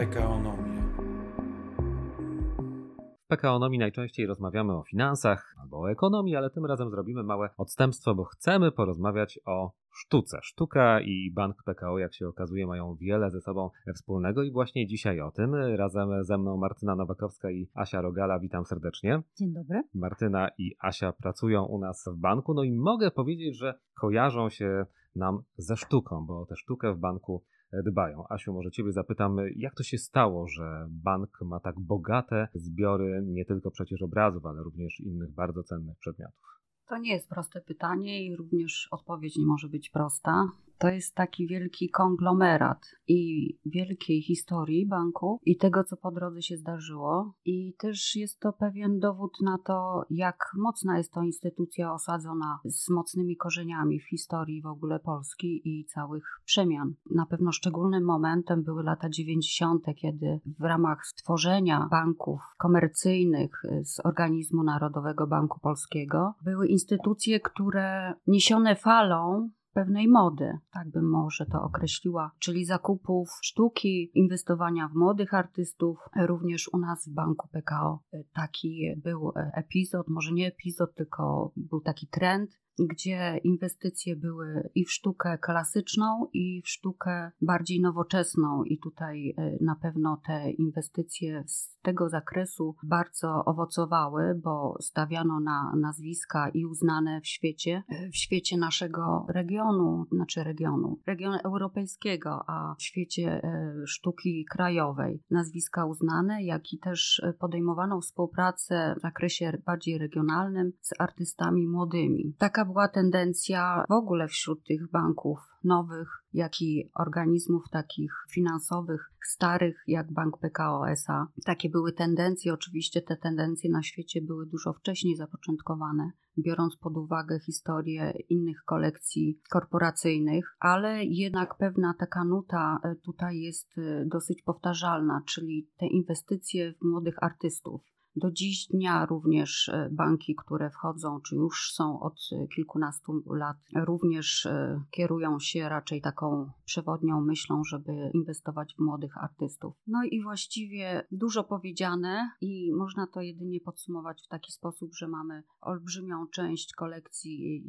PKOnomia. W PKOnomii najczęściej rozmawiamy o finansach albo o ekonomii, ale tym razem zrobimy małe odstępstwo, bo chcemy porozmawiać o sztuce. Sztuka i Bank PKO, jak się okazuje, mają wiele ze sobą wspólnego i właśnie dzisiaj o tym. Razem ze mną Martyna Nowakowska i Asia Rogala. Witam serdecznie. Dzień dobry. Martyna i Asia pracują u nas w banku, no i mogę powiedzieć, że kojarzą się nam ze sztuką, bo tę sztukę w banku dbają. Asiu, może Ciebie zapytam, jak to się stało, że bank ma tak bogate zbiory nie tylko przecież obrazów, ale również innych bardzo cennych przedmiotów? To nie jest proste pytanie i również odpowiedź nie może być prosta. To jest taki wielki konglomerat i wielkiej historii banku i tego, co po drodze się zdarzyło. I też jest to pewien dowód na to, jak mocna jest to instytucja osadzona z mocnymi korzeniami w historii w ogóle Polski i całych przemian. Na pewno szczególnym momentem były lata 90., kiedy w ramach stworzenia banków komercyjnych z organizmu Narodowego Banku Polskiego były instytucje, które niesione falą pewnej mody, tak bym może to określiła, czyli zakupów sztuki, inwestowania w młodych artystów. Również u nas w Banku PKO taki był epizod, może nie epizod, tylko był taki trend, gdzie inwestycje były i w sztukę klasyczną, i w sztukę bardziej nowoczesną. I tutaj e, na pewno te inwestycje z tego zakresu bardzo owocowały, bo stawiano na nazwiska i uznane w świecie, e, w świecie naszego regionu, znaczy regionu, regionu europejskiego, a w świecie e, sztuki krajowej. Nazwiska uznane, jak i też podejmowano współpracę w zakresie bardziej regionalnym z artystami młodymi. Taka była tendencja w ogóle wśród tych banków nowych, jak i organizmów takich finansowych, starych, jak Bank PKO SA. Takie były tendencje. Oczywiście te tendencje na świecie były dużo wcześniej zapoczątkowane, biorąc pod uwagę historię innych kolekcji korporacyjnych, ale jednak pewna taka nuta e, tutaj jest e, dosyć powtarzalna, czyli te inwestycje w młodych artystów do dziś dnia również e, banki, które wchodzą, czy już są od e, kilkunastu lat, również e, kierują się raczej taką przewodnią myślą, żeby inwestować w młodych artystów. No i właściwie dużo powiedziane i można to jedynie podsumować w taki sposób, że mamy olbrzymią część kolekcji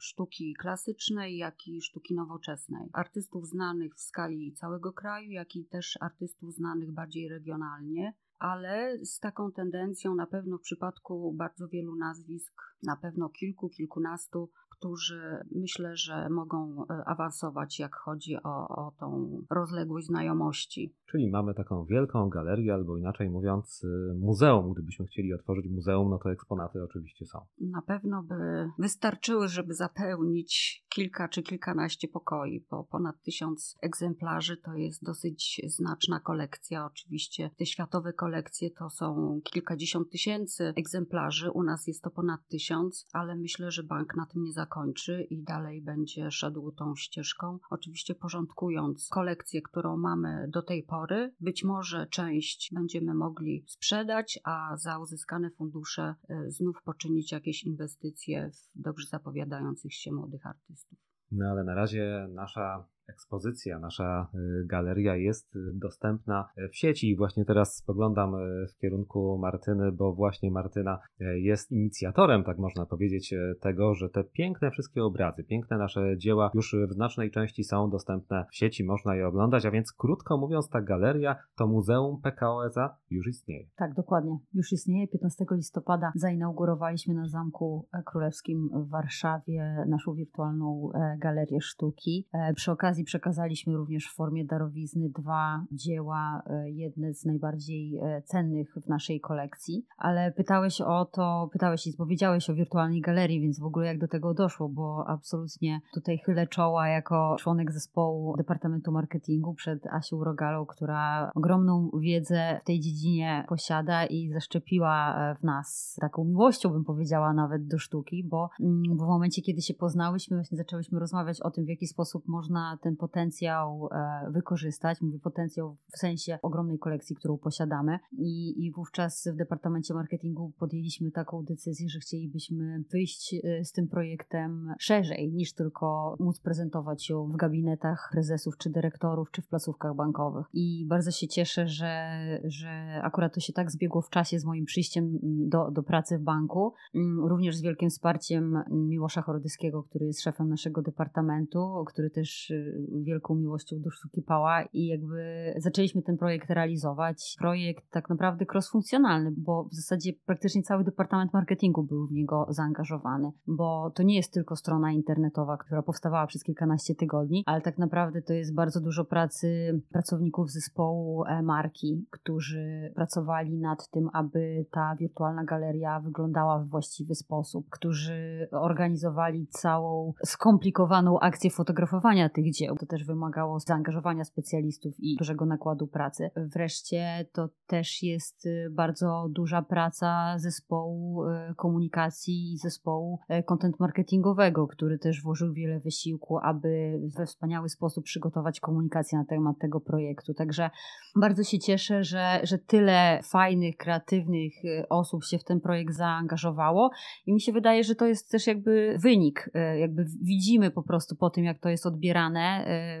sztuki klasycznej, jak i sztuki nowoczesnej. Artystów znanych w skali całego kraju, jak i też artystów znanych bardziej regionalnie ale z taką tendencją na pewno w przypadku bardzo wielu nazwisk, na pewno kilku, kilkunastu, którzy myślę, że mogą e, awansować, jak chodzi o, o tą rozległość znajomości. Czyli mamy taką wielką galerię, albo inaczej mówiąc, y, muzeum. Gdybyśmy chcieli otworzyć muzeum, no to eksponaty oczywiście są. Na pewno by wystarczyły, żeby zapełnić kilka czy kilkanaście pokoi, bo ponad tysiąc egzemplarzy to jest dosyć znaczna kolekcja. Oczywiście te światowe kolekcje to są kilkadziesiąt tysięcy egzemplarzy. U nas jest to ponad tysiąc, ale myślę, że bank na tym nie zakończy i dalej będzie szedł tą ścieżką. Oczywiście porządkując kolekcję, którą mamy do tej pory. Być może część będziemy mogli sprzedać, a za uzyskane fundusze e, znów poczynić jakieś inwestycje w dobrze zapowiadających się młodych artystów. No ale na razie nasza ekspozycja, nasza y, galeria jest y, dostępna w sieci i właśnie teraz spoglądam y, w kierunku Martyny, bo właśnie Martyna jest inicjatorem, tak można powiedzieć, tego, że te piękne wszystkie obrazy, piękne nasze dzieła już w znacznej części są dostępne w sieci, można je oglądać, a więc krótko mówiąc ta galeria, to Muzeum PKO SA już istnieje. Tak, dokładnie. Już istnieje. 15 listopada zainaugurowaliśmy na Zamku Królewskim w Warszawie naszą wirtualną e, galerię sztuki. E, przy okazji okazji przekazaliśmy również w formie darowizny dwa dzieła, e, jedne z najbardziej e, cennych w naszej kolekcji. Ale pytałeś o to, pytałeś i powiedziałeś o wirtualnej galerii, więc w ogóle jak do tego doszło, bo absolutnie tutaj chylę czoła jako członek zespołu Departamentu Marketingu przed Asią Rogalą, która ogromną wiedzę w tej dziedzinie posiada i zaszczepiła e, w nas taką miłością, bym powiedziała, nawet do sztuki, bo mm, w momencie, kiedy się poznałyśmy, właśnie zaczęłyśmy rozmawiać o tym, w jaki sposób można ten potencjał e, wykorzystać. Mówię potencjał w sensie ogromnej kolekcji, którą posiadamy. I, i wówczas w Departamencie Marketingu podjęliśmy taką decyzję, że chcielibyśmy wyjść e, z tym projektem szerzej niż tylko móc prezentować ją w gabinetach prezesów czy dyrektorów, czy w placówkach bankowych. I bardzo się cieszę, że, że akurat to się tak zbiegło w czasie z moim przyjściem do, do pracy w banku. Mm, również z wielkim wsparciem Miłosza Chorodyskiego, który jest szefem naszego departamentu, który też y, wielką miłością do sztuki pała i jakby zaczęliśmy ten projekt realizować. Projekt tak naprawdę cross-funkcjonalny, bo w zasadzie praktycznie cały departament marketingu był w niego zaangażowany, bo to nie jest tylko strona internetowa, która powstawała przez kilkanaście tygodni, ale tak naprawdę to jest bardzo dużo pracy pracowników zespołu e, marki, którzy pracowali nad tym, aby ta wirtualna galeria wyglądała w właściwy sposób, którzy organizowali całą skomplikowaną akcję fotografowania tych dzieł. To też wymagało zaangażowania specjalistów i dużego nakładu pracy. Wreszcie to też jest y, bardzo duża praca zespołu y, komunikacji i zespołu y, content marketingowego, który też włożył wiele wysiłku, aby we wspaniały sposób przygotować komunikację na temat tego projektu. Także bardzo się cieszę, że, że tyle fajnych, kreatywnych osób się w ten projekt zaangażowało i mi się wydaje, że to jest też jakby wynik, jakby widzimy po prostu po tym, jak to jest odbierane,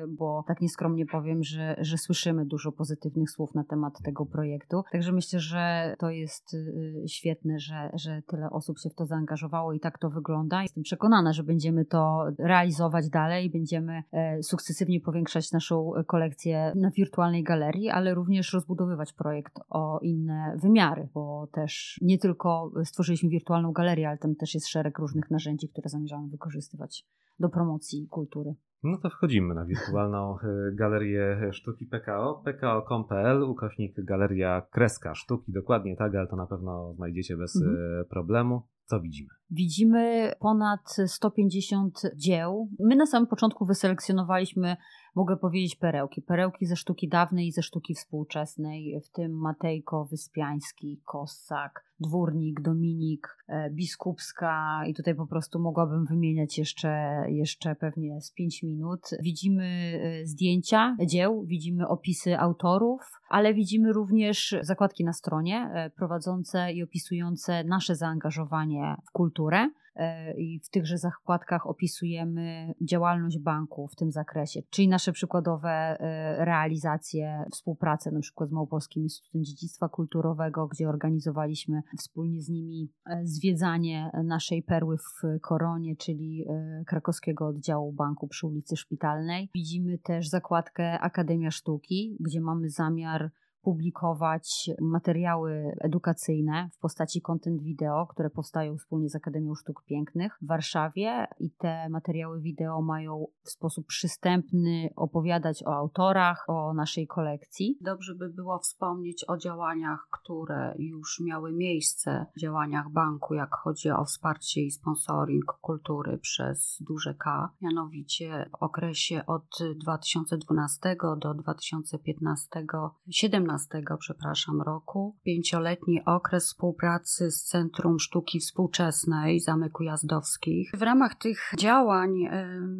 bo tak nieskromnie powiem, że, że słyszymy dużo pozytywnych słów na temat tego projektu. Także myślę, że to jest y, świetne, że, że tyle osób się w to zaangażowało i tak to wygląda. Jestem przekonana, że będziemy to realizować dalej, będziemy e, sukcesywnie powiększać naszą kolekcję na wirtualnej galerii, ale również rozbudowywać projekt o inne wymiary, bo też nie tylko stworzyliśmy wirtualną galerię, ale tam też jest szereg różnych narzędzi, które zamierzamy wykorzystywać do promocji kultury. No to wchodzimy na wirtualną e, galerię sztuki PKO, pko.com.pl, ukośnik galeria kreska sztuki, dokładnie tak, ale to na pewno znajdziecie bez mhm. E, problemu. Co widzimy? Widzimy ponad 150 dzieł. My na samym początku wyselekcjonowaliśmy mogę powiedzieć perełki. Perełki ze sztuki dawnej i ze sztuki współczesnej, w tym Matejko, Wyspiański, Kossak, Dwórnik, Dominik, e, Biskupska i tutaj po prostu mogłabym wymieniać jeszcze, jeszcze pewnie z pięć minut. Widzimy e, zdjęcia dzieł, widzimy opisy autorów, ale widzimy również zakładki na stronie e, prowadzące i opisujące nasze zaangażowanie w kulturę. E, i w tychże zakładkach opisujemy działalność banku w tym zakresie, czyli nasze przykładowe e, realizacje, współpracę na przykład z Małopolskim Instytutem Dziedzictwa Kulturowego, gdzie organizowaliśmy wspólnie z nimi e, zwiedzanie naszej perły w Koronie, czyli krakowskiego oddziału banku przy ulicy Szpitalnej. Widzimy też zakładkę Akademia Sztuki, gdzie mamy zamiar publikować materiały edukacyjne w postaci content wideo, które powstają wspólnie z Akademią Sztuk Pięknych w Warszawie i te materiały wideo mają w sposób przystępny opowiadać o autorach, o naszej kolekcji. Dobrze by było wspomnieć o działaniach, które już miały miejsce, działaniach banku, jak chodzi o wsparcie i sponsoring kultury przez duże K, mianowicie w okresie od 2012 do 2015 17 2015, przepraszam, roku. Pięcioletni okres współpracy z Centrum Sztuki Współczesnej Zamek Ujazdowskich. W ramach tych działań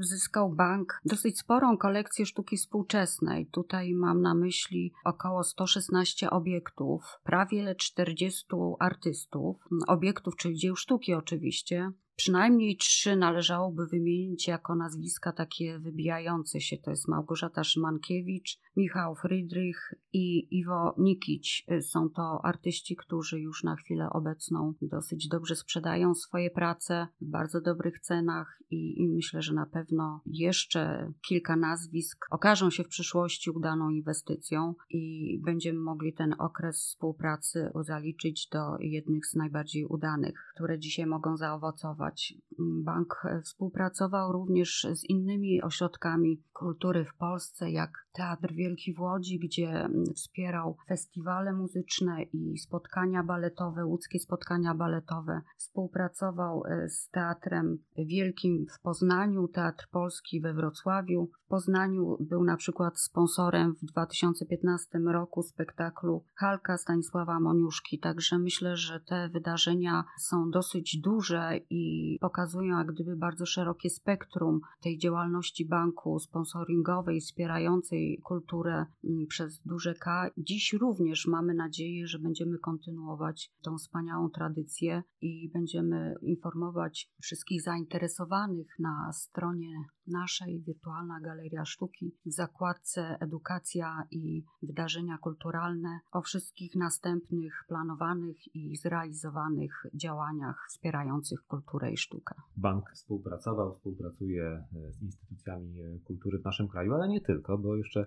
zyskał bank dosyć sporą kolekcję sztuki współczesnej. Tutaj mam na myśli około 116 obiektów, prawie 40 artystów, obiektów, czyli dzieł sztuki oczywiście, Przynajmniej trzy należałoby wymienić jako nazwiska takie wybijające się. To jest Małgorzata Szymankiewicz, Michał Friedrich i Iwo Nikić. Są to artyści, którzy już na chwilę obecną dosyć dobrze sprzedają swoje prace w bardzo dobrych cenach i, i myślę, że na pewno jeszcze kilka nazwisk okażą się w przyszłości udaną inwestycją i będziemy mogli ten okres współpracy zaliczyć do jednych z najbardziej udanych, które dzisiaj mogą zaowocować Bank współpracował również z innymi ośrodkami kultury w Polsce, jak Teatr Wielki w Łodzi, gdzie wspierał festiwale muzyczne i spotkania baletowe, łódzkie spotkania baletowe. Współpracował e, z Teatrem Wielkim w Poznaniu, Teatr Polski we Wrocławiu. W Poznaniu był na przykład sponsorem w 2015 roku spektaklu Halka Stanisława Moniuszki, także myślę, że te wydarzenia są dosyć duże i pokazują jak gdyby bardzo szerokie spektrum tej działalności banku sponsoringowej, wspierającej kulturę mm, przez duże K. Dziś również mamy nadzieję, że będziemy kontynuować tą wspaniałą tradycję i będziemy informować wszystkich zainteresowanych na stronie naszej Wirtualna Galeria Sztuki w zakładce Edukacja i Wydarzenia Kulturalne o wszystkich następnych planowanych i zrealizowanych działaniach wspierających kulturę i sztukę. Bank współpracował, współpracuje e, z instytucjami e, kultury w naszym kraju, ale nie tylko, bo jeszcze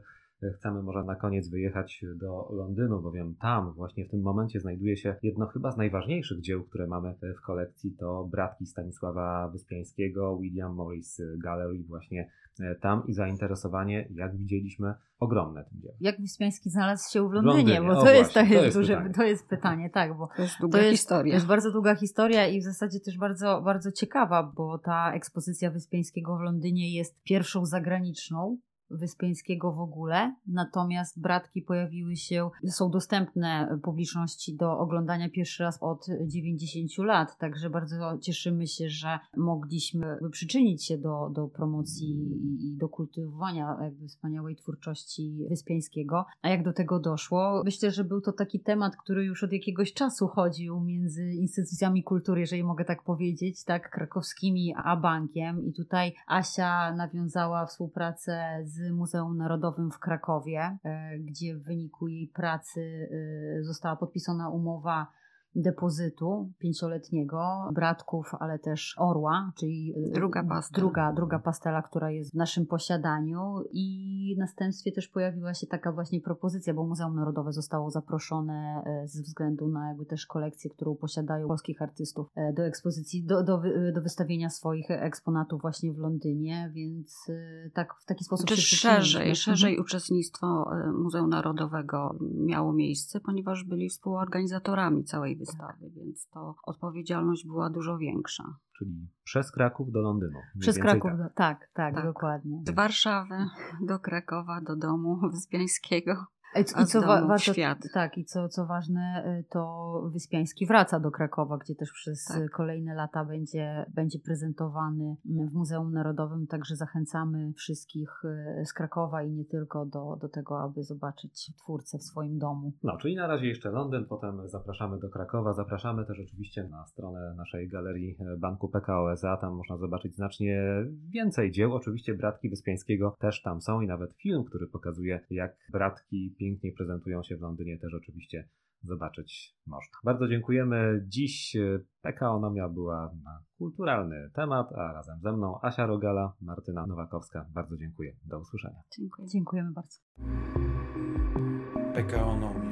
chcemy może na koniec wyjechać do Londynu, bowiem tam właśnie w tym momencie znajduje się jedno chyba z najważniejszych dzieł, które mamy w kolekcji, to Bratki Stanisława Wyspiańskiego, William Morris Gallery właśnie e, tam i zainteresowanie, jak widzieliśmy, ogromne tym dziełem. Jak Wyspiański znalazł się w Londynie, Londynie. bo to, o, jest, właśnie, to, jest, duże, pytanie. to jest pytanie, tak, bo to jest długa to jest, historia. To jest bardzo długa historia i w zasadzie też bardzo, bardzo ciekawa, bo ta ekspozycja Wyspiańskiego w Londynie jest pierwszą zagraniczną Wyspiańskiego w ogóle, natomiast bratki pojawiły się, są dostępne publiczności do oglądania pierwszy raz od 90 lat, także bardzo cieszymy się, że mogliśmy przyczynić się do, do promocji i do kultywowania jakby wspaniałej twórczości Wyspiańskiego. A jak do tego doszło? Myślę, że był to taki temat, który już od jakiegoś czasu chodził między instytucjami kultury, jeżeli mogę tak powiedzieć, tak, krakowskimi a bankiem i tutaj Asia nawiązała współpracę z Muzeum Narodowym w Krakowie, e, gdzie w wyniku jej pracy e, została podpisana umowa depozytu pięcioletniego, bratków, ale też orła, czyli y, druga pastela. Druga, druga pastela, która jest w naszym posiadaniu i w następstwie też pojawiła się taka właśnie propozycja, bo Muzeum Narodowe zostało zaproszone e, ze względu na jakby też kolekcję, którą posiadają polskich artystów e, do ekspozycji, do, do, do wystawienia swoich eksponatów właśnie w Londynie, więc e, tak w taki sposób Czy się szerzej, szerzej mhm. uczestnictwo Muzeum Narodowego miało miejsce, ponieważ byli współorganizatorami całej wystawy, więc to odpowiedzialność była dużo większa. Czyli przez Kraków do Londynu. Przez Kraków, tak. Do, tak, tak, tak, dokładnie. Z Warszawy do Krakowa, do domu Wyspiańskiego. I co wa- warto, świat. Tak, i co, co ważne, y, to Wyspiański wraca do Krakowa, gdzie też przez tak. kolejne lata będzie, będzie prezentowany w Muzeum Narodowym, także zachęcamy wszystkich y, z Krakowa i nie tylko do, do tego, aby zobaczyć twórcę w swoim domu. No, czyli na razie jeszcze Londyn, potem zapraszamy do Krakowa, zapraszamy też oczywiście na stronę naszej galerii e, Banku PKO SA, tam można zobaczyć znacznie więcej dzieł, oczywiście Bratki Wyspiańskiego też tam są i nawet film, który pokazuje jak Bratki pięknie prezentują się w Londynie, też oczywiście zobaczyć można. Bardzo dziękujemy. Dziś e, PKOnomia była na kulturalny temat, a razem ze mną Asia Rogala, Martyna Nowakowska. Bardzo dziękuję. Do usłyszenia. Dziękuję. Dziękujemy bardzo. PKOnomia.